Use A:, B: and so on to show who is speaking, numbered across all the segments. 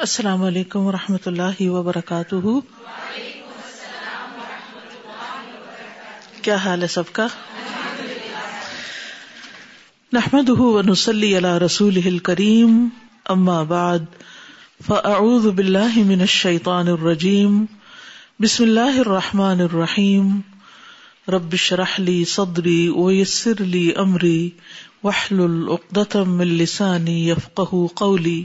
A: السلام علیکم و رحمۃ اللہ وبرکاتہ۔ کیا حال ہے سب کا؟ نحمد ونسلی علی رسول کریم اما بعد، فاعوذ باللہ من الشیطان الرجیم، بسم اللہ الرحمن الرحیم، رب شرح لی صدری ویسر لی امری وحلل عقدة من لسانی یفقہ قولی۔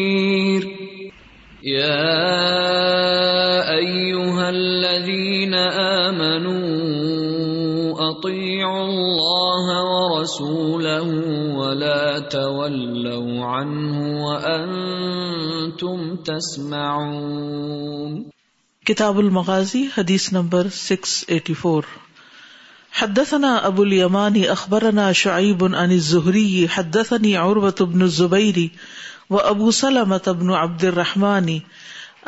B: الذين آمنوا أطيعوا الله ورسوله ولا تولوا عنه وأنتم تسمعون.
A: کتاب المغازی حدیث نمبر 684 حدثنا ابو الیمانی اخبرنا شعیب عن الزہری حدثني عروة بن الزبیر و ابو سلم ابن عبد الرحمن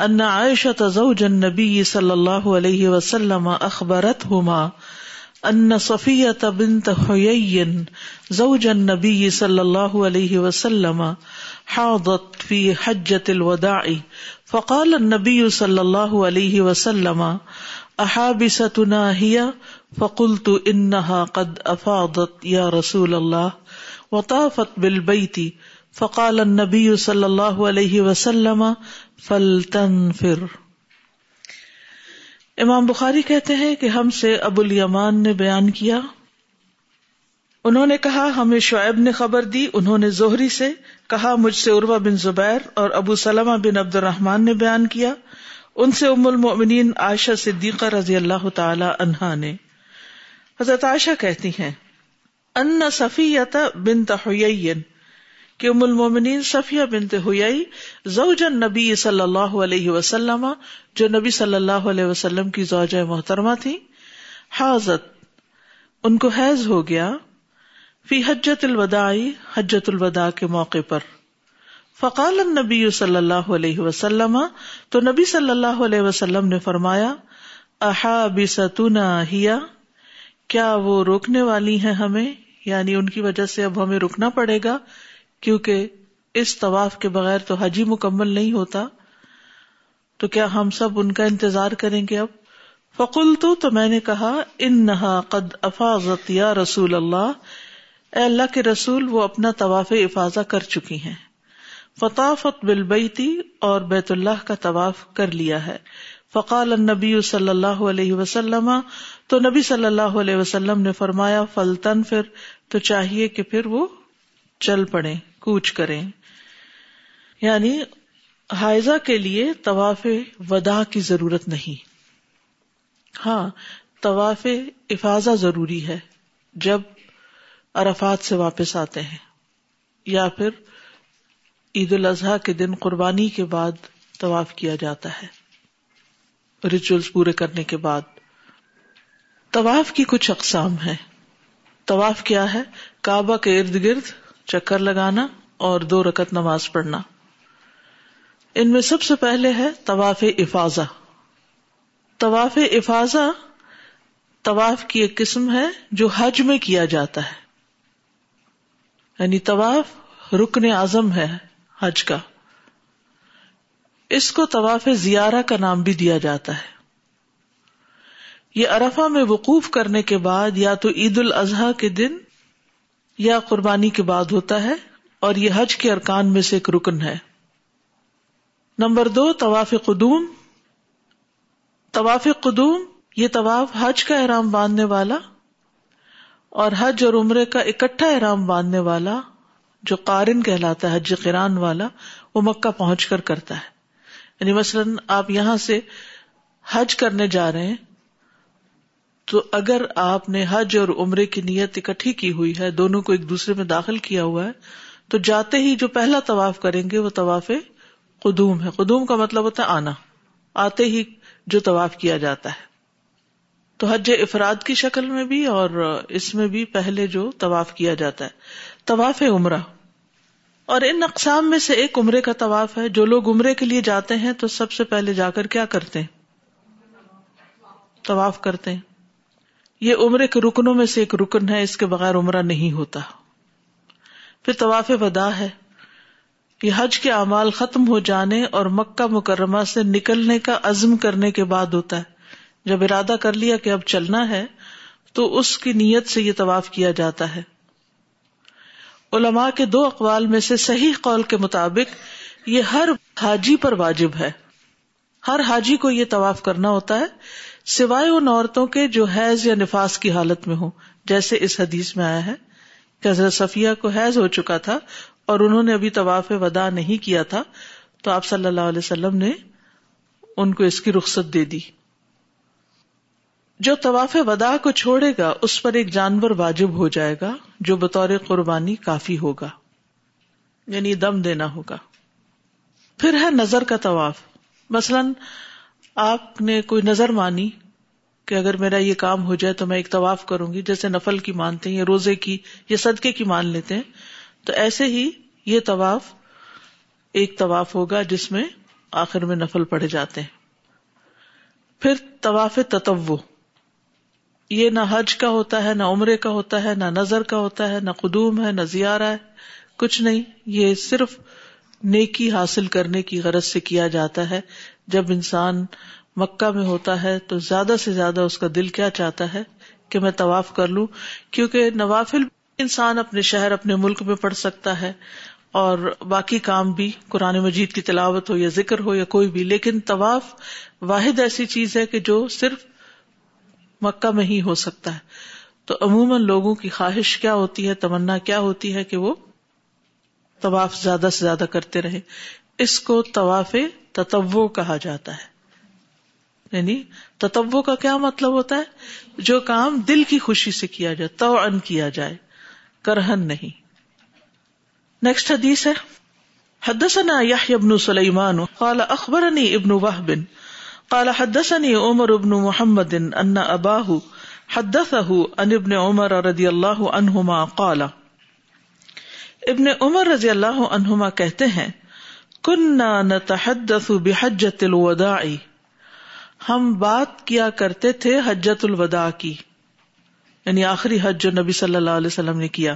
A: ان عائشة زوج النبي صلى الله عليه وسلم اخبرتهما ان صفية بنت حيي زوج النبي صلى الله عليه وسلم حاضت في حجة الوداع فقال النبي صلى الله عليه وسلم احابستنا هي فقلت انها قد افاضت يا رسول الله وطافت بالبيت فقال النبی صلی اللہ علیہ وسلم، فلتنفر. امام بخاری کہتے ہیں کہ ہم سے ابو الیمان نے بیان کیا۔ انہوں نے کہا، ہمیں شعیب نے خبر دی، انہوں نے زہری سے کہا، مجھ سے عروا بن زبیر اور ابو سلمہ بن عبد الرحمان نے بیان کیا۔ ان سے ام المؤمنین عائشہ صدیقہ رضی اللہ تعالی عنہا نے۔ حضرت عائشہ کہتی ہیں، ان صفیت بنت حیین کہ ام المومنین صفیہ بنت ہوئی زوجن نبی صلی اللہ علیہ وسلم، جو نبی صلی اللہ علیہ وسلم کی زوجہ محترمہ تھی حاضت ان کو حیض ہو گیا فی حجت الوداع حجت الوداع کے موقع پر۔ فقال النبی صلی اللہ علیہ وسلم، تو نبی صلی اللہ علیہ وسلم نے فرمایا، احابستنا ہیا، کیا وہ روکنے والی ہیں ہمیں؟ یعنی ان کی وجہ سے اب ہمیں رکنا پڑے گا۔ کیونکہ اس طواف کے بغیر تو حجی مکمل نہیں ہوتا، تو کیا ہم سب ان کا انتظار کریں گے اب؟ فکل تو تو میں نے کہا ان نہا قد افاظت یا رسول اللہ اے اللہ کے رسول، وہ اپنا طواف افاظہ کر چکی ہیں۔ فطافت بالبیتی اور بیت اللہ کا طواف کر لیا ہے۔ فقال النبی صلی اللہ علیہ وسلم، تو نبی صلی اللہ علیہ وسلم نے فرمایا فلطن پھر تو چاہیے کہ پھر وہ چل پڑے۔ کوچ کریں۔ یعنی حائزہ کے لیے طواف ودا کی ضرورت نہیں۔ ہاں طواف افاظہ ضروری ہے جب عرفات سے واپس آتے ہیں۔ یا پھر عید الاضحی کے دن قربانی کے بعد طواف کیا جاتا ہے۔ ریچولس پورے کرنے کے بعد۔ طواف کی کچھ اقسام ہے طواف کیا ہے؟ کعبہ کے ارد گرد چکر لگانا اور دو رکت نماز پڑھنا۔ ان میں سب سے پہلے ہے طواف افاظہ طواف افاظہ طواف کی ایک قسم ہے جو حج میں کیا جاتا ہے۔ یعنی طواف رکن اعظم ہے حج کا۔ اس کو طواف زیارہ کا نام بھی دیا جاتا ہے۔ یہ ارفا میں وقوف کرنے کے بعد یا تو عید الاضحی کے دن یا قربانی کے بعد ہوتا ہے اور یہ حج کے ارکان میں سے ایک رکن ہے۔ نمبر دو، طواف قدوم۔ طواف قدوم، یہ طواف حج کا احرام باندھنے والا اور حج اور عمرے کا اکٹھا احرام باندھنے والا جو قارن کہلاتا ہے، حج قران والا، وہ مکہ پہنچ کر کرتا ہے۔ یعنی مثلاً آپ یہاں سے حج کرنے جا رہے ہیں تو اگر آپ نے حج اور عمرے کی نیت اکٹھی کی ہوئی ہے، دونوں کو ایک دوسرے میں داخل کیا ہوا ہے، تو جاتے ہی جو پہلا طواف کریں گے، وہ طواف قدوم ہے۔ قدوم کا مطلب ہوتا ہے آنا۔ آتے ہی جو طواف کیا جاتا ہے۔ تو حج افراد کی شکل میں بھی اور اس میں بھی پہلے جو طواف کیا جاتا ہے۔ طواف عمرہ۔ اور ان اقسام میں سے ایک عمرے کا طواف ہے۔ جو لوگ عمرے کے لیے جاتے ہیں تو سب سے پہلے جا کر کیا کرتے ہیں؟ طواف کرتے ہیں۔ یہ عمرے کے رکنوں میں سے ایک رکن ہے، اس کے بغیر عمرہ نہیں ہوتا۔ پھر طواف ودا ہے یہ حج کے اعمال ختم ہو جانے اور مکہ مکرمہ سے نکلنے کا عزم کرنے کے بعد ہوتا ہے۔ جب ارادہ کر لیا کہ اب چلنا ہے، تو اس کی نیت سے یہ طواف کیا جاتا ہے۔ علماء کے دو اقوال میں سے صحیح قول کے مطابق یہ ہر حاجی پر واجب ہے۔ ہر حاجی کو یہ طواف کرنا ہوتا ہے سوائے ان عورتوں کے جو حیض یا نفاس کی حالت میں ہوں، جیسے اس حدیث میں آیا ہے کہ حضرت صفیہ کو حیض ہو چکا تھا اور انہوں نے ابھی طواف ودا نہیں کیا تھا، تو آپ صلی اللہ علیہ وسلم نے ان کو اس کی رخصت دے دی۔ جو طواف ودا کو چھوڑے گا، اس پر ایک جانور واجب ہو جائے گا، جو بطور قربانی کافی ہوگا۔ یعنی دم دینا ہوگا۔ پھر ہے نظر کا طواف۔ مثلاً آپ نے کوئی نظر مانی کہ اگر میرا یہ کام ہو جائے تو میں ایک طواف کروں گی، جیسے نفل کی مانتے ہیں یا روزے کی یا صدقے کی مان لیتے ہیں، تو ایسے ہی یہ طواف ایک طواف ہوگا جس میں آخر میں نفل پڑے جاتے ہیں۔ پھر طواف تتو یہ نہ حج کا ہوتا ہے، نہ عمرے کا ہوتا ہے، نہ نظر کا ہوتا ہے، نہ قدوم ہے، نہ زیارہ ہے، کچھ نہیں۔ یہ صرف نیکی حاصل کرنے کی غرض سے کیا جاتا ہے۔ جب انسان مکہ میں ہوتا ہے تو زیادہ سے زیادہ اس کا دل کیا چاہتا ہے کہ میں طواف کر لوں؟ کیونکہ نوافل انسان اپنے شہر، اپنے ملک میں پڑھ سکتا ہے اور باقی کام بھی قرآن مجید کی تلاوت ہو یا ذکر ہو یا کوئی بھی۔ لیکن طواف واحد ایسی چیز ہے کہ جو صرف مکہ میں ہی ہو سکتا ہے۔ تو عموماً لوگوں کی خواہش کیا ہوتی ہے، تمنا کیا ہوتی ہے کہ وہ طواف زیادہ سے زیادہ کرتے رہے اس کو طواف تتو کہا جاتا ہے۔ یعنی تتو کا کیا مطلب ہوتا ہے؟ جو کام دل کی خوشی سے کیا جائے تو ان کیا جائے، کرہن نہیں۔ نیکسٹ حدیث ہے۔ حدثنا يحيى بن سليمان قال اخبرني ابن وهب قال حدثني عمر بن محمد ان اباه حدثه عن ابن عمر رضي الله عنهما قال۔ ابن عمر رضی اللہ عنہما کہتے ہیں کننا نتحدث بحجت الوداع. ہم بات کیا کرتے تھے حجت الوداع کی. یعنی آخری حج جو نبی صلی اللہ علیہ وسلم نے کیا.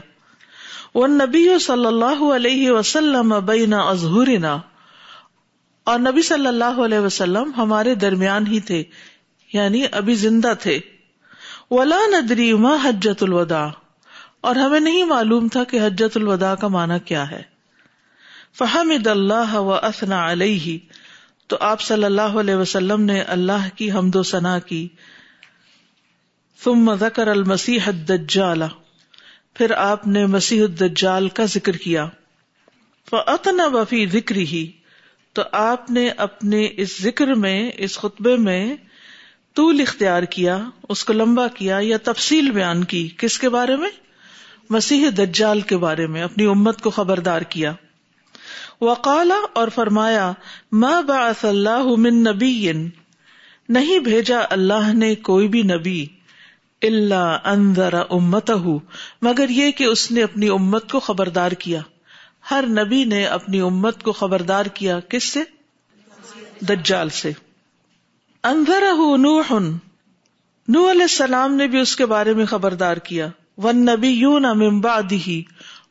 A: وہ نبی صلی اللہ علیہ وسلم بین ازہرنا اور نبی صلی اللہ علیہ وسلم ہمارے درمیان ہی تھے. یعنی ابھی زندہ تھے. ولا ندری ما حجت الوداع. اور ہمیں نہیں معلوم تھا کہ حجت الوداع کا معنی کیا ہے. فہمد اللہ و اسنا علیہ، تو آپ صلی اللہ علیہ وسلم نے اللہ کی حمد و ثنا کی۔ ثم ذکر المسیح الدجال، پھر آپ نے مسیح الدجال کا ذکر کیا۔ فاتنا وفی ذکر ہی تو آپ نے اپنے اس ذکر میں، اس خطبے میں طول اختیار کیا، اس کو لمبا کیا یا تفصیل بیان کی، کس کے بارے میں؟ مسیح دجال کے بارے میں، اپنی امت کو خبردار کیا۔ وقالا اور فرمایا، ما بعث اللہ من نبی نہیں بھیجا اللہ نے کوئی بھی نبی اللہ انذر امت مگر یہ کہ اس نے اپنی امت کو خبردار کیا۔ ہر نبی نے اپنی امت کو خبردار کیا کس سے؟ دجال سے۔ انذر نوح نو علیہ السلام نے بھی اس کے بارے میں خبردار کیا۔ ون نبی یون امباد ہی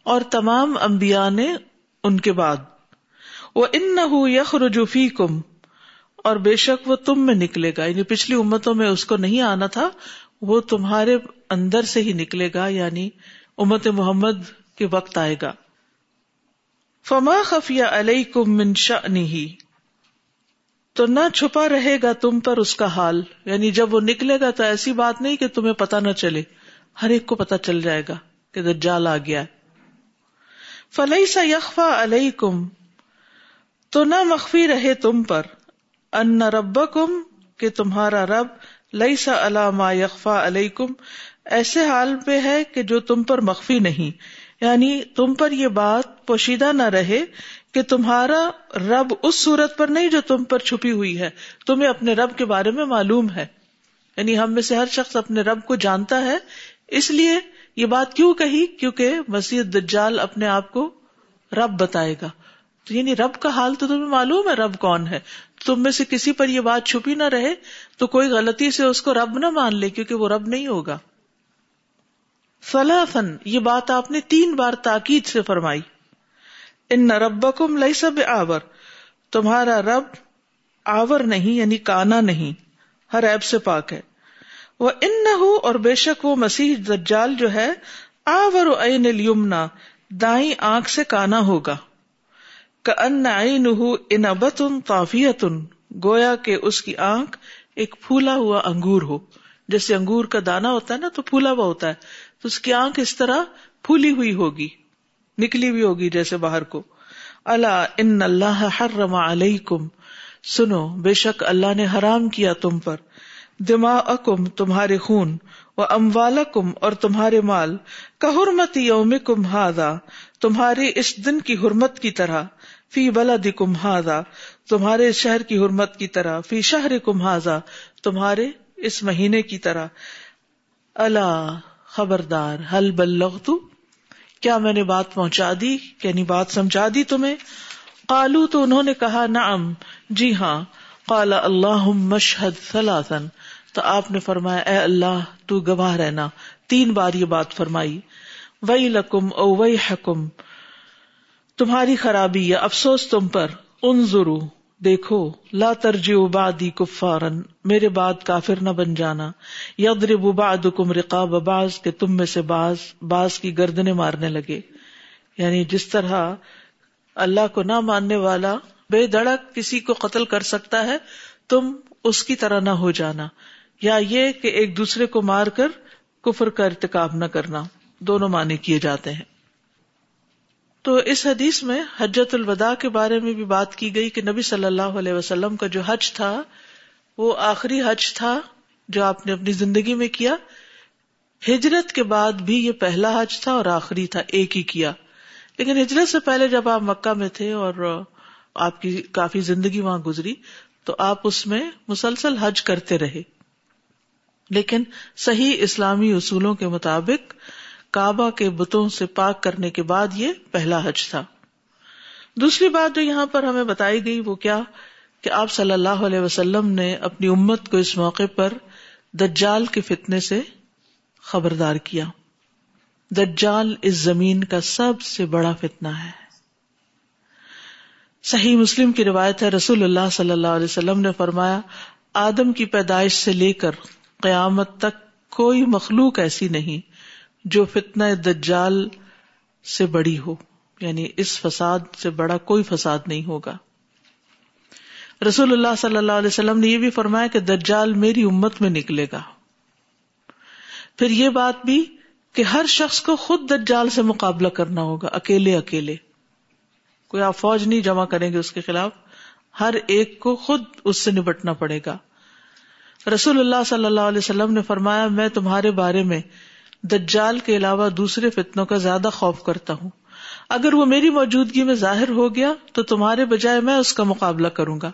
A: اور تمام امبیا نے ان کے بعد۔ وہ ان نہ یخ رجوفی کم اور بے شک وہ تم میں نکلے گا۔ یعنی پچھلی امتوں میں اس کو نہیں آنا تھا، وہ تمہارے اندر سے ہی نکلے گا یعنی امت محمد کے وقت آئے گا۔ فما خفیہ علیہ کم منشا نہیں تو نہ چھپا رہے گا تم پر اس کا حال۔ یعنی جب وہ نکلے گا تو ایسی بات نہیں کہ تمہیں پتا نہ چلے۔ ہر ایک کو پتا چل جائے گا کہ دجال آ گیا فلئی سا یخفا علیہ کم تو نہ مخفی رہے تم پر۔ ان رب کم کہ تمہارا رب لئی سا علامہ یکفا علیہ کم ایسے حال پہ ہے کہ جو تم پر مخفی نہیں۔ یعنی تم پر یہ بات پوشیدہ نہ رہے کہ تمہارا رب اس صورت پر نہیں جو تم پر چھپی ہوئی ہے۔ تمہیں اپنے رب کے بارے میں معلوم ہے۔ یعنی ہم میں سے ہر شخص اپنے رب کو جانتا ہے۔ اس لیے یہ بات کیوں کہی؟ کیونکہ مسیح دجال اپنے آپ کو رب بتائے گا۔ تو یعنی رب کا حال تو تمہیں معلوم ہے رب کون ہے۔ تم میں سے کسی پر یہ بات چھپی نہ رہے تو کوئی غلطی سے اس کو رب نہ مان لے کیونکہ وہ رب نہیں ہوگا۔ فلاں یہ بات آپ نے تین بار تاکید سے فرمائی۔ ان رب کم لئی سب آور تمہارا رب آور نہیں یعنی کانا نہیں۔ ہر ایب سے پاک ہے۔ وہ ان نہ ہو اور بے شک وہ مسیح دجال جو ہے، آور یمنا دائیں آنکھ سے کانا ہوگا۔ ان ان گویا کہ اس کی آنکھ ایک پھولا ہوا انگور ہو۔ جیسے انگور کا دانا ہوتا ہے نا، تو پھولا ہوا ہوتا ہے۔ تو اس کی آنکھ اس طرح پھولی ہوئی ہوگی، نکلی ہوئی ہوگی جیسے باہر کو۔ اللہ ان اللہ حرم علیکم، سنو، بے شک اللہ نے حرام کیا تم پر۔ دماغ اکم تمہارے خون و اموال کم اور تمہارے مال، کا حرمت یوم کم ہادا تمہارے اس دن کی حرمت کی طرح، فی بلا کم ہادا تمہارے شہر کی حرمت کی طرح، فی شہر کم ہاضا تمہارے اس مہینے کی طرح۔ اللہ خبردار حل بلغت؟ کیا میں نے بات پہنچا دی؟ یعنی بات سمجھا دی تمہیں؟ قالو تو انہوں نے کہا، نعم۔ جی ہاں۔ قال اللہ مشہد ثلاثن تو آپ نے فرمایا، اے اللہ، تو گواہ رہنا۔ تین بار یہ بات فرمائی۔ وئی لکم او وئی حکم تمہاری خرابی یا افسوس تم پر۔ ان ضرو دیکھو، لا ترجیو بادی کفارن میرے بعد کافر نہ بن جانا۔ یضرب بعضکم رقاب، بعض کے تم میں سے باز باز کی گردنے مارنے لگے۔ یعنی جس طرح اللہ کو نہ ماننے والا بے دڑک کسی کو قتل کر سکتا ہے، تم اس کی طرح نہ ہو جانا۔ یا یہ کہ ایک دوسرے کو مار کر کفر کا ارتکاب نہ کرنا، دونوں معنی کیے جاتے ہیں۔ تو اس حدیث میں حجت الوداع کے بارے میں بھی بات کی گئی کہ نبی صلی اللہ علیہ وسلم کا جو حج تھا، وہ آخری حج تھا جو آپ نے اپنی زندگی میں کیا۔ ہجرت کے بعد بھی یہ پہلا حج تھا اور آخری تھا، ایک ہی کیا۔ لیکن ہجرت سے پہلے جب آپ مکہ میں تھے اور آپ کی کافی زندگی وہاں گزری، تو آپ اس میں مسلسل حج کرتے رہے۔ لیکن صحیح اسلامی اصولوں کے مطابق کعبہ کے بتوں سے پاک کرنے کے بعد یہ پہلا حج تھا۔ دوسری بات جو یہاں پر ہمیں بتائی گئی وہ کیا کہ آپ صلی اللہ علیہ وسلم نے اپنی امت کو اس موقع پر دجال کے فتنے سے خبردار کیا۔ دجال اس زمین کا سب سے بڑا فتنہ ہے۔ صحیح مسلم کی روایت ہے، رسول اللہ صلی اللہ علیہ وسلم نے فرمایا، آدم کی پیدائش سے لے کر قیامت تک کوئی مخلوق ایسی نہیں جو فتنہ دجال سے بڑی ہو یعنی اس فساد سے بڑا کوئی فساد نہیں ہوگا۔ رسول اللہ صلی اللہ علیہ وسلم نے یہ بھی فرمایا کہ دجال میری امت میں نکلے گا۔ پھر یہ بات بھی کہ ہر شخص کو خود دجال سے مقابلہ کرنا ہوگا، اکیلے اکیلے۔ کوئی آپ فوج نہیں جمع کریں گے اس کے خلاف، ہر ایک کو خود اس سے نپٹنا پڑے گا۔ رسول اللہ صلی اللہ علیہ وسلم نے فرمایا، میں تمہارے بارے میں دجال کے علاوہ دوسرے فتنوں کا زیادہ خوف کرتا ہوں۔ اگر وہ میری موجودگی میں ظاہر ہو گیا، تو تمہارے بجائے میں اس کا مقابلہ کروں گا۔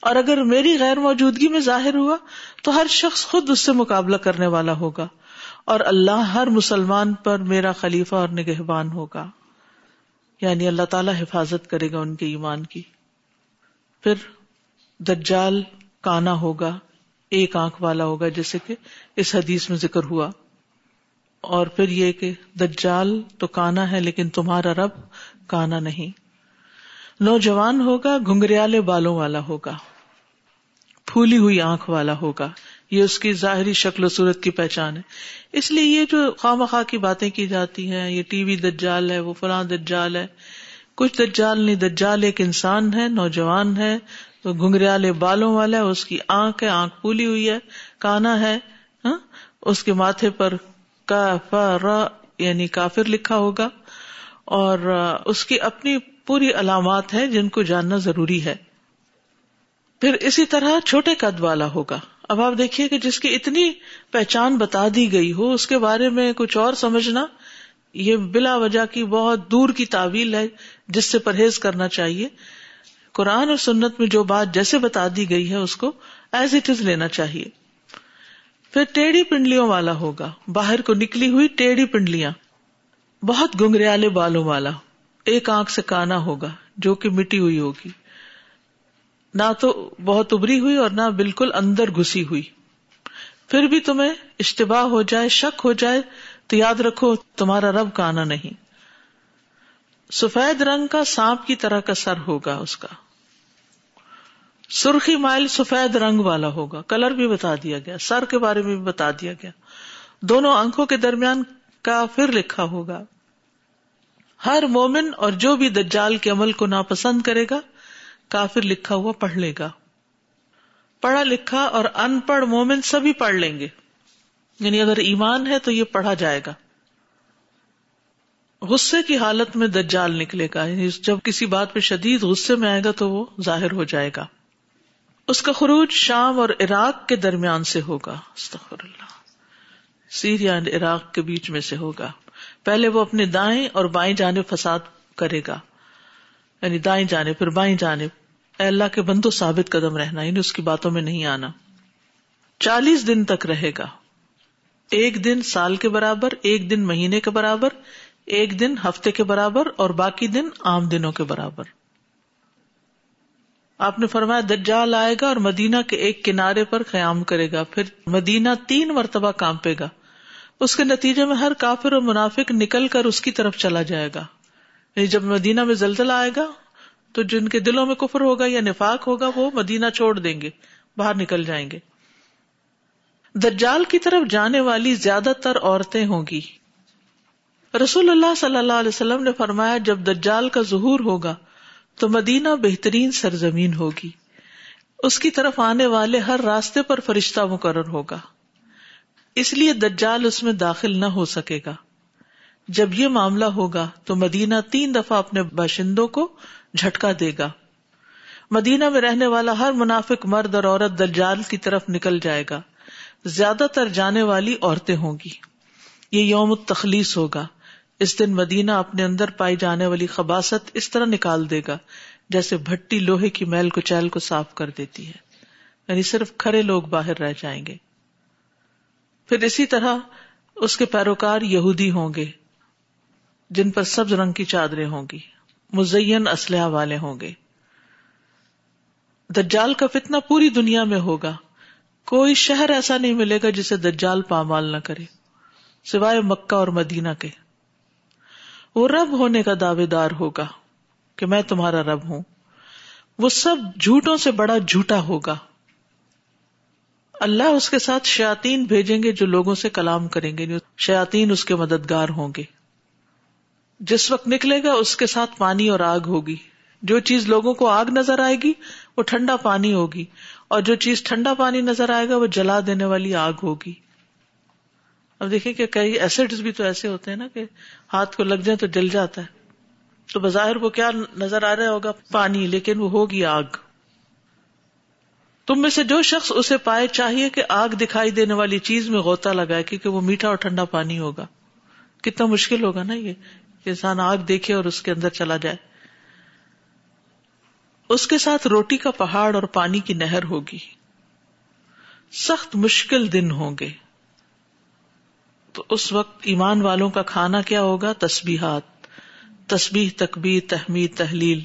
A: اور اگر میری غیر موجودگی میں ظاہر ہوا، تو ہر شخص خود اس سے مقابلہ کرنے والا ہوگا۔ اور اللہ ہر مسلمان پر میرا خلیفہ اور نگہبان ہوگا۔ یعنی اللہ تعالی حفاظت کرے گا ان کے ایمان کی۔ پھر دجال کانا ہوگا۔ ایک آنکھ والا ہوگا، جیسے کہ اس حدیث میں ذکر ہوا۔ اور پھر یہ کہ دجال تو کانا ہے، لیکن تمہارا رب کانا نہیں۔ نوجوان ہوگا، گھنگریالے بالوں والا ہوگا۔ پھولی ہوئی آنکھ والا ہوگا۔ یہ اس کی ظاہری شکل و صورت کی پہچان ہے۔ اس لیے یہ جو خواہ مخواہ کی باتیں کی جاتی ہیں، یہ ٹی وی دجال ہے، وہ فلاں دجال ہے۔ کچھ دجال نہیں، دجال ایک انسان ہے، نوجوان ہے تو گھنگریالے بالوں والا ہے، اس کی آنکھ ہے، آنکھ پھولی ہوئی ہے، کانا ہے ہاں؟ اس کے ماتھے پر یعنی کافر لکھا ہوگا، اور اس کی اپنی پوری علامات ہے جن کو جاننا ضروری ہے پھر اسی طرح چھوٹے قد والا ہوگا اب آپ دیکھیے کہ جس کی اتنی پہچان بتا دی گئی ہو، اس کے بارے میں کچھ اور سمجھنا، یہ بلا وجہ کی بہت دور کی تعویل ہے، جس سے پرہیز کرنا چاہیے قرآن اور سنت میں جو بات جیسے بتا دی گئی ہے، اس کو ایز اٹ از لینا چاہیے۔ پھر ٹیڑھی پنڈلیوں والا ہوگا۔ باہر کو نکلی ہوئی ٹیڑھی پنڈلیاں۔ بہت گنگریالے بالوں والا۔ ایک آنکھ سے کانا ہوگا، جو کہ مٹی ہوئی ہوگی۔ نہ تو بہت ابری ہوئی اور نہ بالکل اندر گھسی ہوئی۔ پھر بھی تمہیں اشتباہ ہو جائے، شک ہو جائے، تو یاد رکھو، تمہارا رب کا آنا نہیں۔ سفید رنگ کا سانپ کی طرح کا سر ہوگا اس کا۔ سرخی مائل سفید رنگ والا ہوگا۔ کلر بھی بتا دیا گیا۔ سر کے بارے میں بھی بتا دیا گیا۔ دونوں آنکھوں کے درمیان کافر لکھا ہوگا۔ ہر مومن اور جو بھی دجال کے عمل کو ناپسند کرے گا، کافر لکھا ہوا پڑھ لے گا۔ پڑھا لکھا اور ان پڑھ مومن سبھی پڑھ لیں گے۔ یعنی اگر ایمان ہے تو یہ پڑھا جائے گا۔ غصے کی حالت میں دجال نکلے گا۔ یعنی جب کسی بات پہ شدید غصے میں آئے گا تو وہ ظاہر ہو جائے گا۔ اس کا خروج شام اور عراق کے درمیان سے ہوگا۔ اللہ۔ سیریا عراق کے بیچ میں سے ہوگا۔ پہلے وہ اپنے دائیں اور بائیں جانے فساد کرے گا۔ یعنی دائیں جانے پھر بائیں جانے اللہ کے بندو، ثابت قدم رہنا یعنی اس کی باتوں میں نہیں آنا۔ چالیس دن تک رہے گا۔ ایک دن سال کے برابر، ایک دن مہینے کے برابر، ایک دن ہفتے کے برابر اور باقی دن عام دنوں کے برابر۔ آپ نے فرمایا دجال آئے گا اور مدینہ کے ایک کنارے پر قیام کرے گا، پھر مدینہ تین مرتبہ کانپے گا۔ اس کے نتیجے میں ہر کافر اور منافق نکل کر اس کی طرف چلا جائے گا۔ یعنی جب مدینہ میں زلزلہ آئے گا، تو جن کے دلوں میں کفر ہوگا یا نفاق ہوگا، وہ مدینہ چھوڑ دیں گے، باہر نکل جائیں گے۔ دجال کی طرف جانے والی زیادہ تر عورتیں ہوں گی۔ رسول اللہ صلی اللہ علیہ وسلم نے فرمایا، جب دجال کا ظہور ہوگا تو مدینہ بہترین سرزمین ہوگی۔ اس کی طرف آنے والے ہر راستے پر فرشتہ مقرر ہوگا۔ اس لیے دجال اس میں داخل نہ ہو سکے گا۔ جب یہ معاملہ ہوگا تو مدینہ تین دفعہ اپنے باشندوں کو جھٹکا دے گا۔ مدینہ میں رہنے والا ہر منافق مرد اور عورت دجال کی طرف نکل جائے گا۔ زیادہ تر جانے والی عورتیں ہوں گی۔ یہ یوم تخلیص ہوگا۔ اس دن مدینہ اپنے اندر پائی جانے والی خباست اس طرح نکال دے گا جیسے بھٹی لوہے کی میل کو چیل کو صاف کر دیتی ہے۔ یعنی صرف کھڑے لوگ باہر رہ جائیں گے۔ پھر اسی طرح اس کے پیروکار یہودی ہوں گے، جن پر سبز رنگ کی چادریں ہوں گی، مزین اسلحہ والے ہوں گے۔ دجال کا فتنہ پوری دنیا میں ہوگا۔ کوئی شہر ایسا نہیں ملے گا جسے دجال پامال نہ کرے، سوائے مکہ اور مدینہ کے۔ وہ رب ہونے کا دعوے دار ہوگا کہ میں تمہارا رب ہوں۔ وہ سب جھوٹوں سے بڑا جھوٹا ہوگا۔ اللہ اس کے ساتھ شیاتین بھیجیں گے جو لوگوں سے کلام کریں گے شیاتین اس کے مددگار ہوں گے۔ جس وقت نکلے گا، اس کے ساتھ پانی اور آگ ہوگی۔ جو چیز لوگوں کو آگ نظر آئے گی، وہ ٹھنڈا پانی ہوگی۔ اور جو چیز ٹھنڈا پانی نظر آئے گا، وہ جلا دینے والی آگ ہوگی۔ اب دیکھیں کہ کئی ایسڈ بھی تو ایسے ہوتے ہیں نا کہ ہاتھ کو لگ جائے تو جل جاتا ہے۔ تو بظاہر وہ کیا نظر آ رہا ہوگا؟ پانی، لیکن وہ ہوگی آگ۔ تم میں سے جو شخص اسے پائے، چاہیے کہ آگ دکھائی دینے والی چیز میں غوطہ لگائے، کیونکہ وہ میٹھا اور ٹھنڈا پانی ہوگا۔ کتنا مشکل ہوگا نا یہ، کہ انسان آگ دیکھے اور اس کے اندر چلا جائے۔ اس کے ساتھ روٹی کا پہاڑ اور پانی کی نہر ہوگی۔ سخت مشکل دن ہوں گے۔ تو اس وقت ایمان والوں کا کھانا کیا ہوگا؟ تسبیحات۔ تسبیح، تکبیر، تحمید، تحلیل۔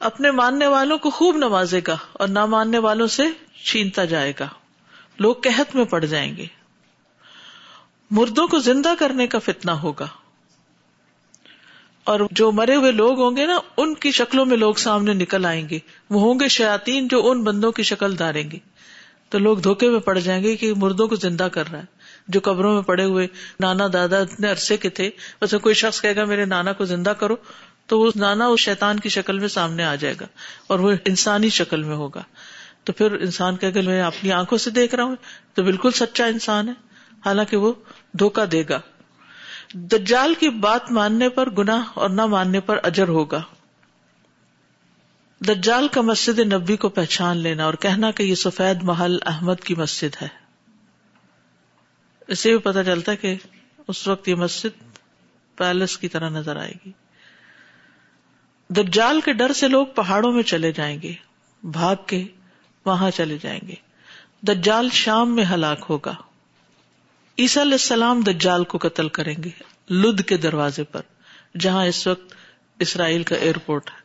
A: اپنے ماننے والوں کو خوب نوازے گا اور نہ ماننے والوں سے چھینتا جائے گا۔ لوگ قحط میں پڑ جائیں گے۔ مردوں کو زندہ کرنے کا فتنا ہوگا۔ اور جو مرے ہوئے لوگ ہوں گے نا، ان کی شکلوں میں لوگ سامنے نکل آئیں گے۔ وہ ہوں گے شیاتین جو ان بندوں کی شکل داریں گے۔ تو لوگ دھوکے میں پڑ جائیں گے کہ مردوں کو زندہ کر رہا ہے۔ جو قبروں میں پڑے ہوئے نانا دادا اتنے عرصے کے تھے ویسے کوئی شخص کہے گا میرے نانا کو زندہ کرو، تو وہ نانا اس شیتان کی شکل میں سامنے آ جائے گا اور وہ انسانی شکل میں ہوگا۔ تو پھر انسان کہ اگر میں اپنی آنکھوں سے دیکھ رہا ہوں۔ تو بالکل سچا انسان ہے، حالانکہ وہ دھوکا دے گا۔ دجال کی بات ماننے پر گنا اور نہ ماننے پر اجر ہوگا۔ دجال کا مسجد نبی کو پہچان لینا اور کہنا کہ یہ سفید محل احمد کی مسجد ہے۔ اس سے بھی پتا چلتا کہ اس وقت یہ مسجد پیلس کی طرح نظر آئے گی۔ دجال کے ڈر سے لوگ پہاڑوں میں چلے جائیں گے، بھاگ کے وہاں چلے جائیں گے۔ دجال شام میں ہلاک ہوگا۔ عیسیٰ علیہ السلام دجال کو قتل کریں گے، لد کے دروازے پر، جہاں اس وقت اسرائیل کا ایئرپورٹ ہے۔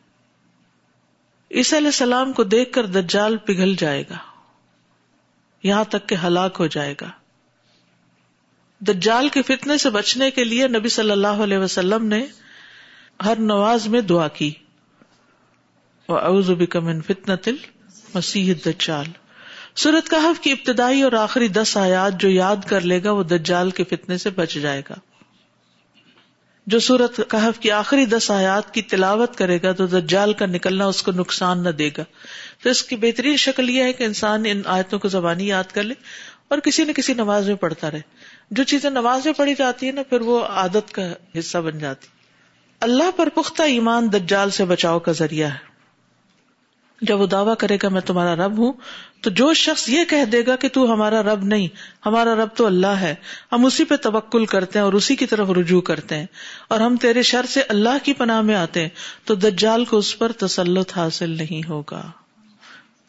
A: عیسیٰ علیہ السلام کو دیکھ کر دجال پگھل جائے گا، یہاں تک کہ ہلاک ہو جائے گا۔ دجال کے فتنے سے بچنے کے لیے نبی صلی اللہ علیہ وسلم نے ہر نواز میں دعا کی۔ من تل مسیح دجال سورت کہف کی ابتدائی اور آخری دس آیات جو یاد کر لے گا وہ دجال کے فتنے سے بچ جائے گا۔ جو سورت کہف کی آخری دس آیات کی تلاوت کرے گا تو دجال کا نکلنا اس کو نقصان نہ دے گا۔ تو اس کی بہترین شکل یہ ہے کہ انسان ان آیتوں کو زبانی یاد کر لے اور کسی نہ کسی نماز میں پڑھتا رہے۔ جو چیزیں نماز میں پڑھی جاتی ہے نا، پھر وہ عادت کا حصہ بن جاتی۔ اللہ پر پختہ ایمان دجال سے بچاؤ کا ذریعہ ہے۔ جب وہ دعویٰ کرے گا، میں تمہارا رب ہوں، تو جو شخص یہ کہہ دے گا کہ تو ہمارا رب نہیں، ہمارا رب تو اللہ ہے، ہم اسی پہ توکل کرتے ہیں اور اسی کی طرف رجوع کرتے ہیں۔ اور ہم تیرے شر سے اللہ کی پناہ میں آتے ہیں، تو دجال کو اس پر تسلط حاصل نہیں ہوگا۔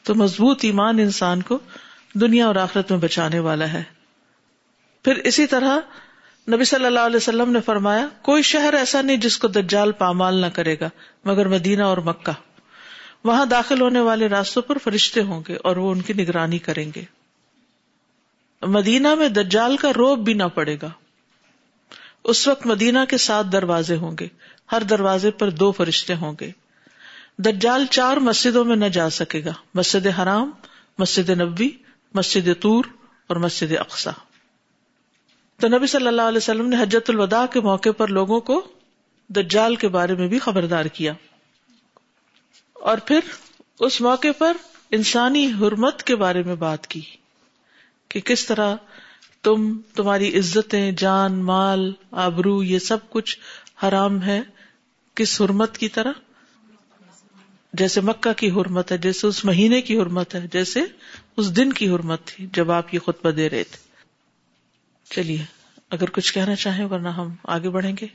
A: تو مضبوط ایمان انسان کو دنیا اور آخرت میں بچانے والا ہے۔ پھر اسی طرح نبی صلی اللہ علیہ وسلم نے فرمایا، کوئی شہر ایسا نہیں جس کو دجال پامال نہ کرے گا، مگر مدینہ اور مکہ۔ وہاں داخل ہونے والے راستوں پر فرشتے ہوں گے اور وہ ان کی نگرانی کریں گے۔ مدینہ میں دجال کا روب بھی نہ پڑے گا۔ اس وقت مدینہ کے سات دروازے ہوں گے۔ ہر دروازے پر دو فرشتے ہوں گے۔ دجال چار مسجدوں میں نہ جا سکے گا۔ مسجد حرام، مسجد نبی مسجد طور اور مسجد اقسا تو نبی صلی اللہ علیہ وسلم نے حجت الوداع کے موقع پر لوگوں کو دجال کے بارے میں بھی خبردار کیا۔ اور پھر اس موقع پر انسانی حرمت کے بارے میں بات کی کہ کس طرح تم، تمہاری عزتیں، جان، مال، آبرو، یہ سب کچھ حرام ہے، کس حرمت کی طرح؟ جیسے مکہ کی حرمت ہے، جیسے اس مہینے کی حرمت ہے، جیسے اس دن کی حرمت تھی جب آپ یہ خطبہ دے رہے تھے۔ چلیے اگر کچھ کہنا چاہیں ورنہ ہم آگے بڑھیں گے۔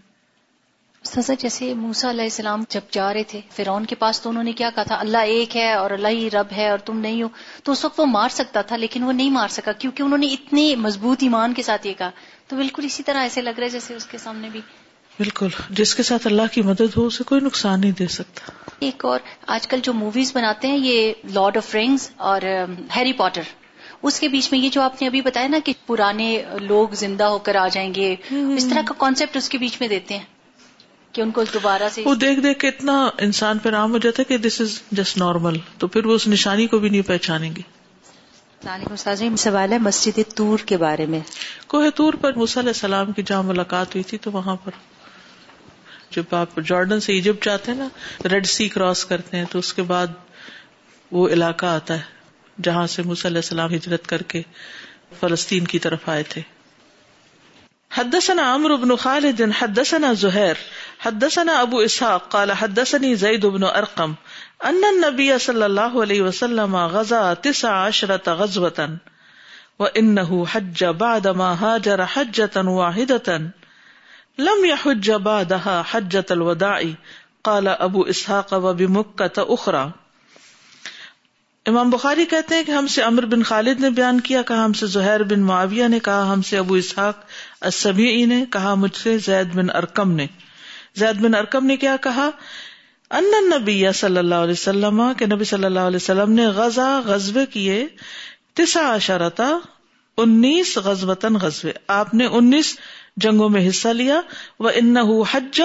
C: سزا جیسے موسا علیہ السلام جب جا رہے تھے فرعون کے پاس تو انہوں نے کیا کہا تھا؟ اللہ ایک ہے اور اللہ ہی رب ہے اور تم نہیں ہو۔ تو اس وقت وہ مار سکتا تھا لیکن وہ نہیں مار سکا کیونکہ انہوں نے اتنی مضبوط ایمان کے ساتھ یہ کہا۔ تو بالکل اسی طرح ایسے لگ رہا ہے جیسے اس کے سامنے بھی۔
A: بالکل جس کے ساتھ اللہ کی مدد ہو اسے کوئی نقصان نہیں دے سکتا۔
C: ایک اور آج کل جو موویز بناتے ہیں یہ لارڈ آف رنگز اور ہیری پاٹر اس کے بیچ میں یہ جو آپ نے ابھی بتایا نا کہ پرانے لوگ زندہ ہو کر آ جائیں گے اس طرح کا کانسیپٹ اس کے بیچ میں دیتے ہیں کہ ان کو دوبارہ سے
A: وہ دیکھ دیکھ کے اتنا انسان پہ رام ہو جاتا ہے کہ دس از جسٹ نارمل تو پھر وہ اس نشانی کو بھی نہیں پہچانیں گے۔
D: سوال ہے مسجد تور کے بارے میں۔
A: کوہ تور پر علیہ السلام کی جہاں ملاقات ہوئی تھی تو وہاں پر جب آپ جارڈن سے ایجپٹ جاتے ہیں نا ریڈ سی کراس کرتے ہیں تو اس کے بعد وہ علاقہ آتا ہے۔ جہاں سے علیہ السلام ہجرت کر کے فلسطین کی طرف آئے تھے۔ حدثنا عمرو بن خالد، حدثنا زهير حدثنا ابو اسحاق، قال حدثني زيد بن ارقم، ان النبي صلى الله عليه وسلم غزا تسع عشرة غزوة وانه حج بعد ما هاجر حجة واحدة، لم يحج بعدها حجة الوداع، قال ابو اسحاق وبمكة اخرى۔ امام بخاری کہتے ہیں کہ ہم سے امر بن خالد نے بیان کیا، کہا ہم سے زہیر بن معاویہ نے، کہا ہم سے ابو اسحاق السبیعی نے، کہا مجھ سے زید بن ارکم نے۔ زید بن ارکم نے کیا کہا؟ ان نبی صلی اللہ علیہ وسلم، کہ نبی صلی اللہ علیہ وسلم نے غزہ غزبے کیے تسا اشارتا انیس غزبتن غزبے آپ نے انیس جنگوں میں حصہ لیا وہ ان حج،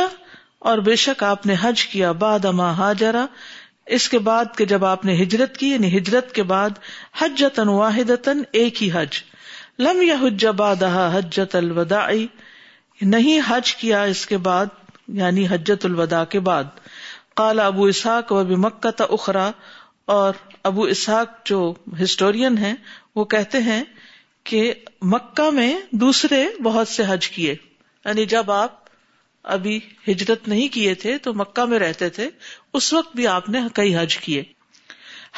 A: اور بے شک آپ نے حج کیا باد اما ہاجرا۔ اس کے بعد کہ جب آپ نے ہجرت کی یعنی ہجرت کے بعد حجت واحد ایک ہی حج۔ لم یا حج باد حجت الوداع۔ نہیں حج کیا اس کے بعد یعنی حجت الوداع کے بعد۔ قال ابو اسحاق و مکہ اخرا اور ابو اسحاق جو ہسٹورین ہیں، وہ کہتے ہیں کہ مکہ میں دوسرے بہت سے حج کیے۔ یعنی جب آپ ابھی ہجرت نہیں کیے تھے تو مکہ میں رہتے تھے، اس وقت بھی آپ نے کئی حج کیے۔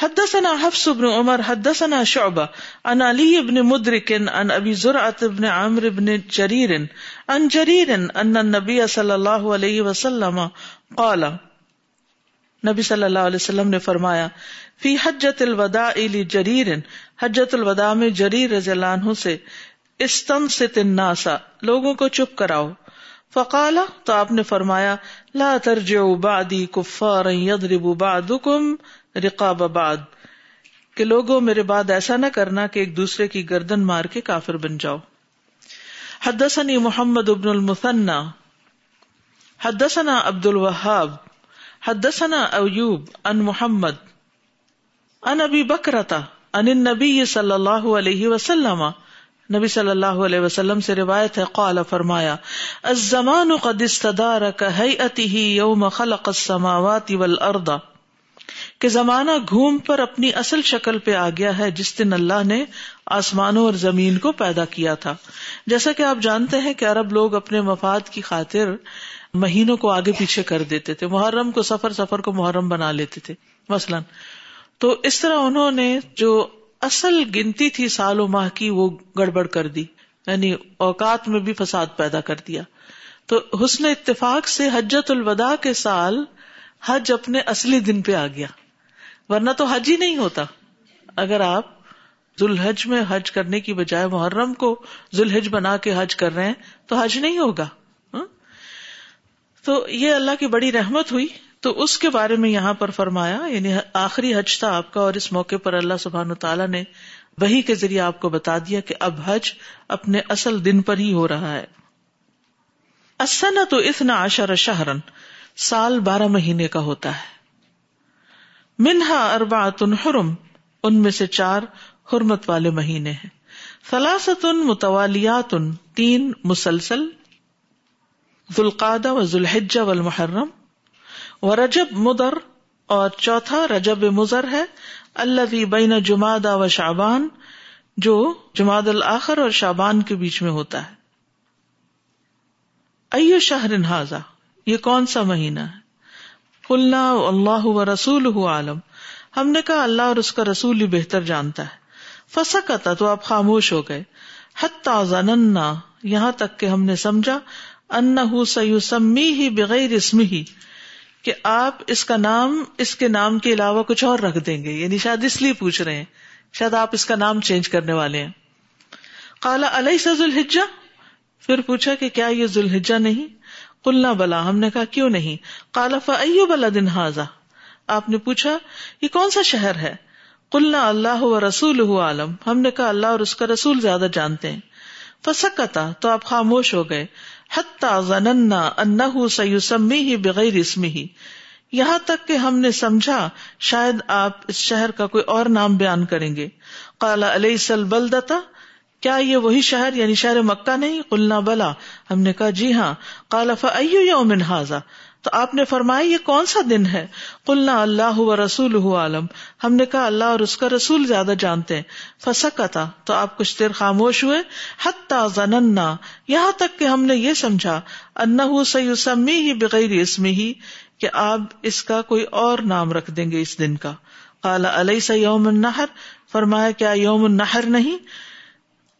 A: حدثنا حفص بن عمر، حدثنا شعبة عن علي بن مدرك عن أبي زرعة بن عمرو بن جرير عن جرير أن النبي صلى الله عليه وسلم قال، نبی صلی اللہ علیہ وسلم نے فرمایا، فی حجت الوداع لجریر حجت الوداع میں جریر رضی اللہ عنہ سے، استنصت الناس، لوگوں کو چپ کراؤ۔ فقالا، تو آپ نے فرمایا، لا ترجعوا بعدی کفارا یضرب بعضکم رقاب بعد کہ لوگوں، میرے بعد ایسا نہ کرنا کہ ایک دوسرے کی گردن مار کے کافر بن جاؤ۔ حدثني محمد بن المثنى حدثنا عبد الوهاب حدثنا ایوب ان محمد۔ ان ابی بکرتا ان النبی صلی اللہ علیہ وسلم۔ نبی صلی اللہ علیہ وسلم سے روایت ہے، قال، فرمایا، الزمان قد استدار كهيئته يوم خلق السماوات والارض۔ کہ زمانہ گھوم پر اپنی اصل شکل پہ آ گیا ہے، جس دن اللہ نے آسمانوں اور زمین کو پیدا کیا تھا۔ جیسا کہ آپ جانتے ہیں کہ عرب لوگ اپنے مفاد کی خاطر مہینوں کو آگے پیچھے کر دیتے تھے، محرم کو سفر سفر کو محرم بنا لیتے تھے، مثلاً۔ تو اس طرح انہوں نے جو اصل گنتی تھی سال و ماہ کی، وہ گڑبڑ کر دی۔ یعنی اوقات میں بھی فساد پیدا کر دیا۔ تو حسن اتفاق سے حجت الوداع کے سال حج اپنے اصلی دن پہ آ گیا۔ ورنہ تو حج ہی نہیں ہوتا۔ اگر آپ ذوالحج میں حج کرنے کی بجائے محرم کو ذوالحج بنا کے حج کر رہے ہیں، تو حج نہیں ہوگا۔ تو یہ اللہ کی بڑی رحمت ہوئی۔ تو اس کے بارے میں یہاں پر فرمایا یعنی آخری حج تھا آپ کا اور اس موقع پر اللہ سبحان تعالیٰ نے وہی کے ذریعے آپ کو بتا دیا کہ اب حج اپنے اصل دن پر ہی ہو رہا ہے۔ اسنا تو اتنا عشر شہرن، سال بارہ مہینے کا ہوتا ہے۔ منہا اربعۃ حرم، ان میں سے چار حرمت والے مہینے ہیں۔ فلاست متوالیات تین مسلسل ذوالقادہ و ذوالحجہ والمحرم و رجب مدر اور چوتھا رجب مزر ہے اللہ بین جماد و شابان جو جماعد الآخر اور شابان کے بیچ میں ہوتا ہے۔ ایو شہر حاضا یہ کون سا مہینہ ہے؟ کلنا اللہ و رسول عالم۔ ہم نے کہا اللہ اور اس کا رسول ہی بہتر جانتا ہے۔ فسکتا تو آپ خاموش ہو گئے۔ حتی زننا یہاں تک کہ ہم نے سمجھا، انہو سیسمی ہی بغیر اسمی ہی کہ آپ اس کا نام اس کے نام کے علاوہ کچھ اور رکھ دیں گے یعنی شاید اس لیے پوچھ رہے ہیں، شاید آپ اس کا نام چینج کرنے والے ہیں۔ کالا علیہ سے ذوالحجا پھر پوچھا کہ کیا یہ ذوالحجا نہیں؟ کلنا بلا، ہم نے کہا کیوں نہیں؟ کالا فیو بلا دن حاضا آپ نے پوچھا، یہ کون سا شہر ہے؟ کلنا اللہ و رسول عالم ہم نے کہا، اللہ اور اس کا رسول زیادہ جانتے ہیں۔ فسکتا تو آپ خاموش ہو گئے۔ سیوسمی ہی بغیر اسمی ہی یہاں تک کہ ہم نے سمجھا، شاید آپ اس شہر کا کوئی اور نام بیان کریں گے۔ کالا علیہ سل بلدتا کیا یہ وہی شہر یعنی شہر مکہ نہیں؟ قلنا بلا۔ ہم نے کہا جی ہاں۔ کالا فیو یومن حاضا تو آپ نے فرمایا، یہ کون سا دن ہے؟ قلنا اللہ و رسول عالم۔ ہم نے کہا، اللہ اور اس کا رسول زیادہ جانتے ہیں۔ فسکا تھا تو آپ کچھ دیر خاموش ہوئے۔ حتا زننا یہاں تک کہ ہم نے یہ سمجھا انہ سیوسمی ہی بغیر اسمی ہی کہ آپ اس کا کوئی اور نام رکھ دیں گے اس دن کا۔ کالا علیہ س یوم النحر فرمایا، کیا یوم النحر نہیں؟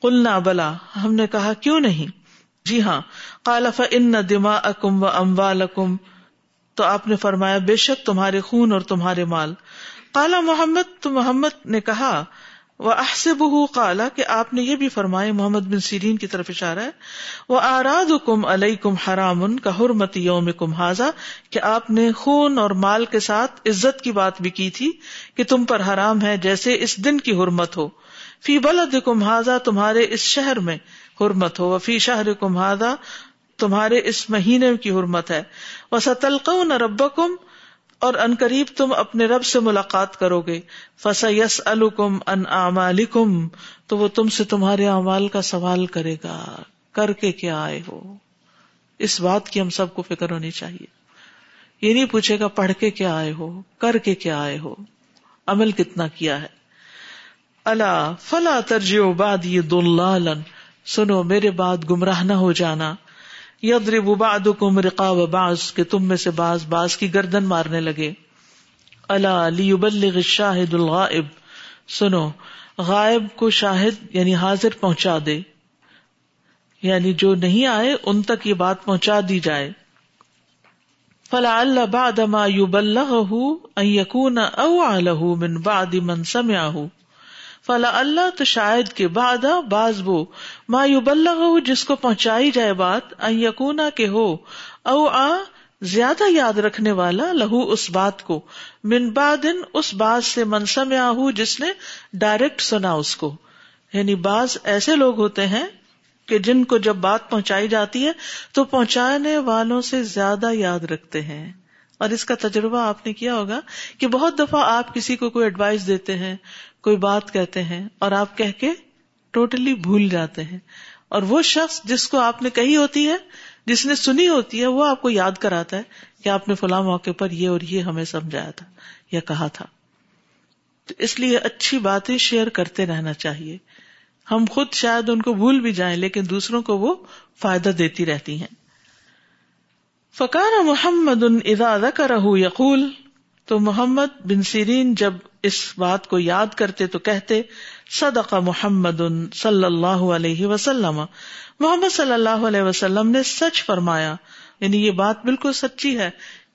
A: قلنا، بلا۔ ہم نے کہا، کیوں نہیں؟ جی ہاں۔ کالا فن دما اکم و اموال اکم تو آپ نے فرمایا، بے شک تمہارے خون اور تمہارے مال۔ کالا محمد، تو محمد نے کہا وہ احسب کالا کہ آپ نے یہ بھی فرمایا محمد بن سیرین کی طرف اشارہ ہے وہ آراد کم علیہ کم حرام ان کا حرمت یوم کم حاضا کہ آپ نے خون اور مال کے ساتھ عزت کی بات بھی کی تھی کہ تم پر حرام ہے جیسے اس دن کی حرمت ہو۔ فی بلد کم حاضا تمہارے اس شہر میں۔ حرمت ہو۔ وفی شہر کم ہادا تمہارے اس مہینے کی حرمت ہے۔ وہ ستلق نہ رب کم اور ان قریب تم اپنے رب سے ملاقات کرو گے فس یس الکم ان امالکم تو وہ تم سے تمہارے اعمال کا سوال کرے گا۔ کر کے کیا آئے ہو؟ اس بات کی ہم سب کو فکر ہونی چاہیے۔ یہ نہیں پوچھے گا پڑھ کے کیا آئے ہو، کر کے کیا آئے ہو۔ عمل کتنا کیا ہے۔ اللہ فلا ترجیح باد یہ دلالن سنو میرے بعد گمراہ نہ ہو جانا۔ یدرب بعضکم رقاب بعض، کہ تم میں سے باز باز کی گردن مارنے لگے۔ اللہ علی شاہد الغائب۔ سنو، غائب کو شاہد یعنی حاضر پہنچا دے۔ یعنی جو نہیں آئے، ان تک یہ بات پہنچا دی جائے۔ فلا اللہ باد ما یو بلغ یقون او من بعد من سمیا فلا اللہ تو شاید کے بعد باز وہ ما یو جس کو پہنچائی جائے بات یقونا کے ہو، او آ، زیادہ یاد رکھنے والا لہو اس بات کو، من بادن اس بات سے منسم آہ جس نے ڈائریکٹ سنا اس کو۔ یعنی بعض ایسے لوگ ہوتے ہیں کہ جن کو جب بات پہنچائی جاتی ہے، تو پہنچانے والوں سے زیادہ یاد رکھتے ہیں۔ اور اس کا تجربہ آپ نے کیا ہوگا کہ بہت دفعہ آپ کسی کو کوئی ایڈوائس دیتے ہیں کوئی بات کہتے ہیں اور آپ کہہ کے ٹوٹلی بھول جاتے ہیں اور وہ شخص جس کو آپ نے کہی ہوتی ہے، جس نے سنی ہوتی ہے، وہ آپ کو یاد کراتا ہے کہ آپ نے فلاں موقع پر یہ اور یہ ہمیں سمجھایا تھا یا کہا تھا۔ تو اس لیے اچھی باتیں شیئر کرتے رہنا چاہیے۔ ہم خود شاید ان کو بھول بھی جائیں، لیکن دوسروں کو وہ فائدہ دیتی رہتی ہیں۔ فکار محمد ان ادا کا رہ یقول تو محمد بن سیرین جب اس بات کو یاد کرتے تو کہتے، صدق محمد صلی اللہ علیہ وسلم۔ محمد صلی اللہ علیہ وسلم نے سچ فرمایا۔ یعنی یہ بات بالکل سچی ہے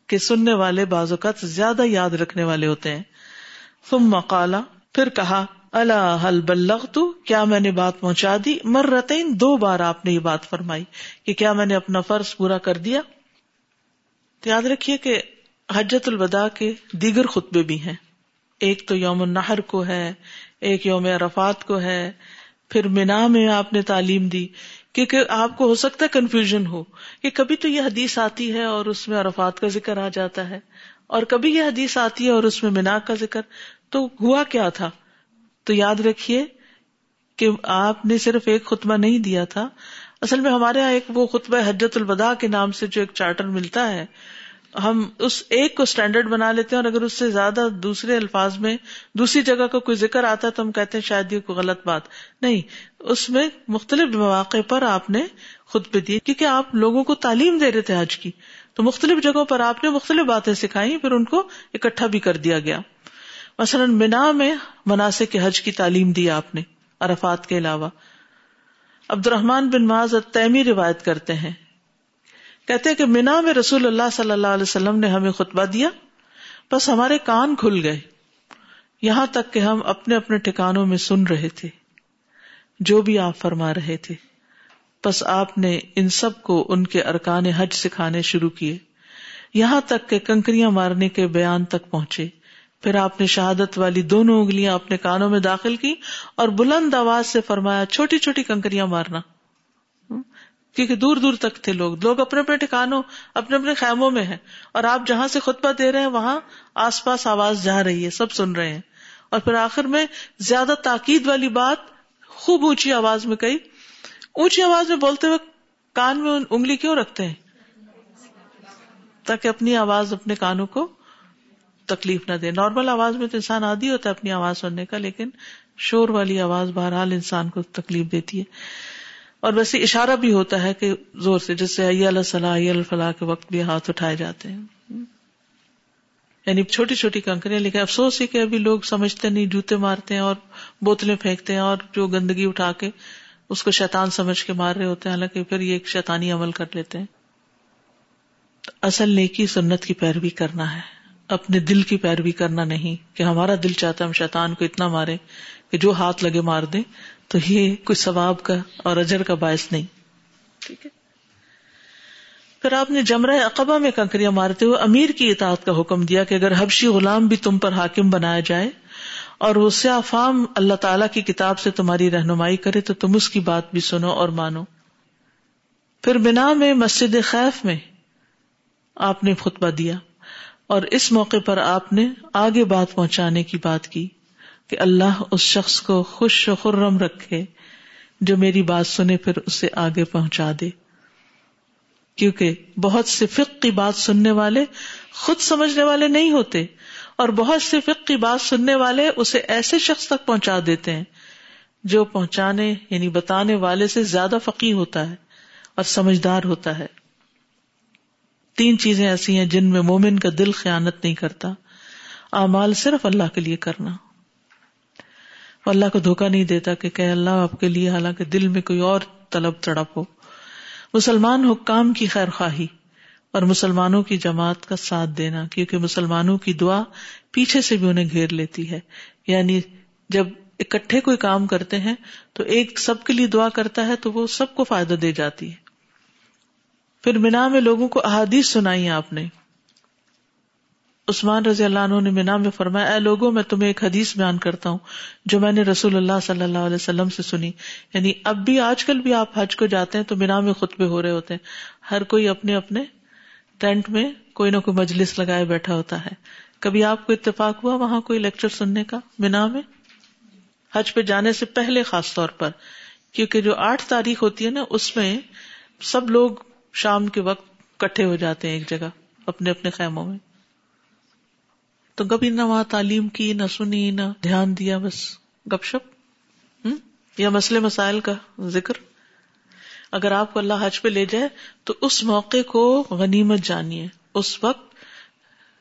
A: کہ سننے والے بعض اوقات زیادہ یاد رکھنے والے ہوتے ہیں۔ ثم مقالا پھر کہا اللہ حل بلغ تو کیا میں نے بات پہنچا دی؟ مر رتین دو بار آپ نے یہ بات فرمائی کہ کیا میں نے اپنا فرض پورا کر دیا؟ تو یاد رکھیے کہ حجت الوداع کے دیگر خطبے بھی ہیں۔ ایک تو یوم النحر کو ہے، ایک یوم عرفات کو ہے۔ پھر مینا میں آپ نے تعلیم دی، کیونکہ آپ کو ہو سکتا ہے کنفیوژن ہو کہ کبھی تو یہ حدیث آتی ہے اور اس میں عرفات کا ذکر آ جاتا ہے، اور کبھی یہ حدیث آتی ہے اور اس میں مینا کا ذکر۔ تو ہوا کیا تھا؟ تو یاد رکھیے کہ آپ نے صرف ایک خطبہ نہیں دیا تھا۔ اصل میں ہمارے یہاں ایک وہ خطبہ حجت البدا کے نام سے جو ایک چارٹر ملتا ہے۔ ہم اس ایک کو اسٹینڈرڈ بنا لیتے ہیں اور اگر اس سے زیادہ دوسرے الفاظ میں دوسری جگہ کا کوئی ذکر آتا ہے تو ہم کہتے ہیں شاید یہ کوئی غلط بات۔ نہیں، اس میں مختلف مواقع پر آپ نے خود پہ دی کیونکہ آپ لوگوں کو تعلیم دے رہے تھے حج کی۔ تو مختلف جگہوں پر آپ نے مختلف باتیں سکھائی، پھر ان کو اکٹھا بھی کر دیا گیا۔ مثلاً مینا میں مناسب کے حج کی تعلیم دی آپ نے، عرفات کے علاوہ۔ عبد الرحمان بن معاذ تیمی روایت کرتے ہیں۔ کہتے کہ مینا میں رسول اللہ صلی اللہ علیہ وسلم نے ہمیں خطبہ دیا، بس ہمارے کان کھل گئے۔ یہاں تک کہ ہم اپنے اپنے ٹھکانوں میں سن رہے تھے، جو بھی آپ فرما رہے تھے۔ بس آپ نے ان سب کو ان کے ارکان حج سکھانے شروع کیے۔ یہاں تک کہ کنکریاں مارنے کے بیان تک پہنچے۔ پھر آپ نے شہادت والی دونوں انگلیاں اپنے کانوں میں داخل کی اور بلند آواز سے فرمایا، چھوٹی چھوٹی کنکریاں مارنا۔ کیونکہ دور دور تک تھے لوگ۔ لوگ اپنے اپنے ٹھکانوں، اپنے اپنے خیموں میں ہیں۔ اور آپ جہاں سے خطبہ دے رہے ہیں، وہاں آس پاس آواز جا رہی ہے، سب سن رہے ہیں۔ اور پھر آخر میں زیادہ تاکید والی بات، خوب اونچی آواز میں کہی۔ اونچی آواز میں بولتے ہوئے کان میں انگلی کیوں رکھتے ہیں؟ تاکہ اپنی آواز اپنے کانوں کو تکلیف نہ دے۔ نارمل آواز میں تو انسان عادی ہوتا ہے اپنی آواز سننے کا، لیکن شور والی آواز بہرحال انسان کو تکلیف دیتی ہے۔ اور ویسے اشارہ بھی ہوتا ہے کہ زور سے، جس سے صلاح الفلاح کے وقت بھی ہاتھ اٹھائے جاتے ہیں۔ یعنی چھوٹی چھوٹی کنکریاں لیکن افسوس ہی کہ ابھی لوگ سمجھتے نہیں، جوتے مارتے ہیں اور بوتلیں پھینکتے ہیں اور جو گندگی اٹھا کے اس کو شیطان سمجھ کے مار رہے ہوتے ہیں، حالانکہ پھر یہ ایک شیطانی عمل کر لیتے ہیں۔ اصل نیکی سنت کی پیروی کرنا ہے۔ اپنے دل کی پیروی کرنا نہیں، کہ ہمارا دل چاہتا ہے ہم شیطان کو اتنا مارے کہ جو ہاتھ لگے مار دے تو یہ کوئی ثواب کا اور اجر کا باعث نہیں۔ ٹھیک ہے۔ پھر آپ نے جمرہ اقبا میں کنکریاں مارتے ہوئے امیر کی اطاعت کا حکم دیا کہ اگر حبشی غلام بھی تم پر حاکم بنایا جائے اور وہ فام اللہ تعالی کی کتاب سے تمہاری رہنمائی کرے تو تم اس کی بات بھی سنو اور مانو۔ پھر بنا میں مسجد خیف میں آپ نے خطبہ دیا اور اس موقع پر آپ نے آگے بات پہنچانے کی بات کی۔ کہ اللہ اس شخص کو خوش و خرم رکھے جو میری بات سنے پھر اسے آگے پہنچا دے۔ کیونکہ بہت سے فق کی بات سننے والے خود سمجھنے والے نہیں ہوتے اور بہت سے فق کی بات سننے والے اسے ایسے شخص تک پہنچا دیتے ہیں جو پہنچانے یعنی بتانے والے سے زیادہ فقی ہوتا ہے اور سمجھدار ہوتا ہے۔ تین چیزیں ایسی ہیں جن میں مومن کا دل خیانت نہیں کرتا۔ اعمال صرف اللہ کے لیے کرنا۔ اللہ کو دھوکا نہیں دیتا کہ کہ اللہ آپ کے لیے حالانکہ دل میں کوئی اور طلب تڑپ ہو۔ مسلمان حکام کی خیر خواہی اور مسلمانوں کی جماعت کا ساتھ دینا، کیونکہ مسلمانوں کی دعا پیچھے سے بھی انہیں گھیر لیتی ہے۔ یعنی جب اکٹھے کوئی کام کرتے ہیں تو ایک سب کے لیے دعا کرتا ہے تو وہ سب کو فائدہ دے جاتی ہے۔ پھر مینا میں لوگوں کو احادیث سنائی آپ نے۔ عثمان رضی اللہ عنہ نے مینا میں فرمایا، اے لوگوں، میں تمہیں ایک حدیث بیان کرتا ہوں جو میں نے رسول اللہ صلی اللہ علیہ وسلم سے سنی۔ یعنی اب بھی، آج کل بھی آپ حج کو جاتے ہیں تو مینا میں خطبے ہو رہے ہوتے ہیں۔ ہر کوئی اپنے اپنے ٹینٹ میں کوئی نہ کوئی مجلس لگائے بیٹھا ہوتا ہے۔ کبھی آپ کو اتفاق ہوا وہاں کوئی لیکچر سننے کا مینا میں؟ حج پہ جانے سے پہلے خاص طور پر، کیونکہ جو آٹھ تاریخ ہوتی ہے نا، اس میں سب لوگ شام کے وقت کٹھے ہو جاتے ہیں ایک جگہ، اپنے اپنے خیموں میں۔ تو کبھی نہ وہاں تعلیم کی، نہ سنی، نہ دھیان دیا، بس گپ شپ یا مسئلے مسائل کا ذکر۔ اگر آپ کو اللہ حج پہ لے جائے تو اس موقع کو غنیمت جانیے۔ اس وقت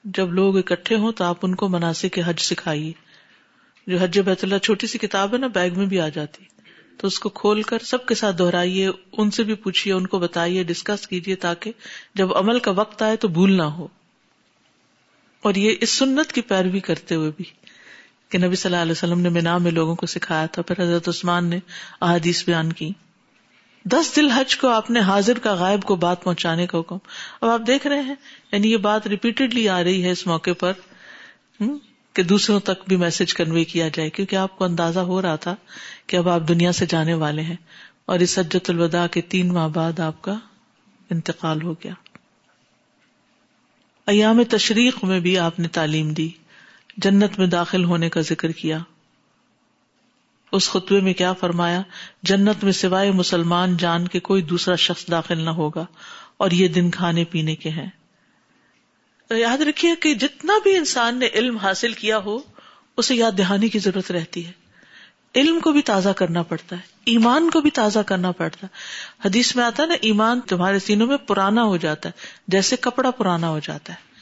A: جب لوگ اکٹھے ہوں تو آپ ان کو مناسب کے حج سکھائیے۔ جو حج بیت اللہ چھوٹی سی کتاب ہے نا، بیگ میں بھی آ جاتی۔ تو اس کو کھول کر سب کے ساتھ دہرائیے، ان سے بھی پوچھیے، ان کو بتائیے، ڈسکس کیجیے تاکہ جب عمل کا وقت آئے تو بھول نہ ہو۔ اور یہ اس سنت کی پیروی کرتے ہوئے بھی کہ نبی صلی اللہ علیہ وسلم نے مینا میں لوگوں کو سکھایا تھا، پھر حضرت عثمان نے احادیث بیان کی۔ دس دل حج کو آپ نے حاضر کا غائب کو بات پہنچانے کا حکم۔ اب آپ دیکھ رہے ہیں یعنی یہ بات ریپیٹڈلی آ رہی ہے اس موقع پر کہ دوسروں تک بھی میسج کنوے کیا جائے، کیونکہ آپ کو اندازہ ہو رہا تھا کہ اب آپ دنیا سے جانے والے ہیں۔ اور اس سجت الوداع کے تین ماہ بعد آپ کا انتقال ہو گیا۔ ایام تشریق میں بھی آپ نے تعلیم دی، جنت میں داخل ہونے کا ذکر کیا۔ اس خطبے میں کیا فرمایا، جنت میں سوائے مسلمان جان کے کوئی دوسرا شخص داخل نہ ہوگا، اور یہ دن کھانے پینے کے ہیں۔ یاد رکھیے کہ جتنا بھی انسان نے علم حاصل کیا ہو، اسے یاد دہانی کی ضرورت رہتی ہے۔ علم کو بھی تازہ کرنا پڑتا ہے۔ ایمان کو بھی تازہ کرنا پڑتا ہے۔ حدیث میں آتا ہے نا، ایمان تمہارے سینوں میں پرانا ہو جاتا ہے، جیسے کپڑا پرانا ہو جاتا ہے۔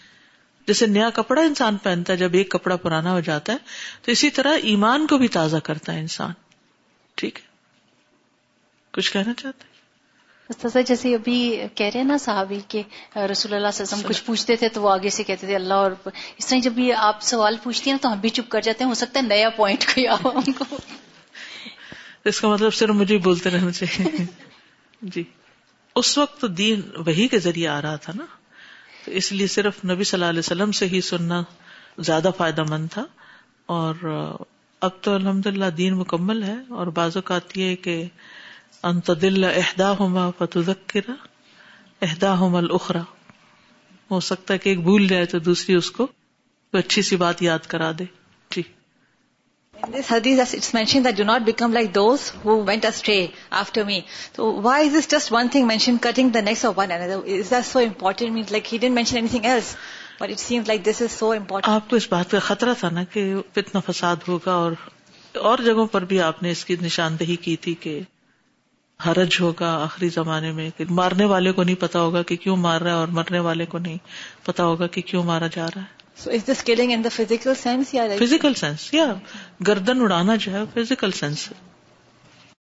A: جیسے نیا کپڑا انسان پہنتا ہے، جب ایک کپڑا پرانا ہو جاتا ہے، تو اسی طرح ایمان کو بھی تازہ کرتا ہے انسان۔ ٹھیک ہے؟ کچھ کہنا چاہتے
C: جیسے ابھی کہہ رہے ہیں نا صحابی کے رسول اللہ صلی اللہ علیہ وسلم کچھ پوچھتے تھے تو وہ آگے سے کہتے تھے، اللہ اور اس طرح جب بھی آپ سوال پوچھتی ہیں تو ہم بھی چپ کر جاتے ہیں، ہو سکتا ہے نیا پوائنٹ کوئی ہم کو۔
A: اس کا مطلب صرف مجھے بولتے رہنا چاہیے۔ جی۔ اس وقت تو دین وہی کے ذریعے آ رہا تھا نا۔ تو اس لیے صرف نبی صلی اللہ علیہ وسلم سے ہی سننا زیادہ فائدہ مند تھا۔ اور اب تو الحمد للہ دین مکمل ہے اور بعض اوقات یہ کہ انتدل اہدا ہوما فتذکر اہدا ہوم الخرا ہو سکتا ہے کہ ایک بھول جائے تو دوسری اس کو اچھی سی بات یاد کرا دے۔ آپ کو اس بات کا خطرہ تھا نا کہ اتنا فساد ہوگا اور اور جگہوں پر بھی آپ نے اس کی نشاندہی کی تھی کہ حرج ہوگا آخری زمانے میں مارنے والے کو نہیں پتا ہوگا کہ کیوں مار رہا ہے اور مرنے والے کو نہیں پتا ہوگا کہ کیوں مارا جا رہا ہے
D: فزیکل سینس یا
A: فزیکل سینس یا گردن اڑانا جو ہے فزیکل سینس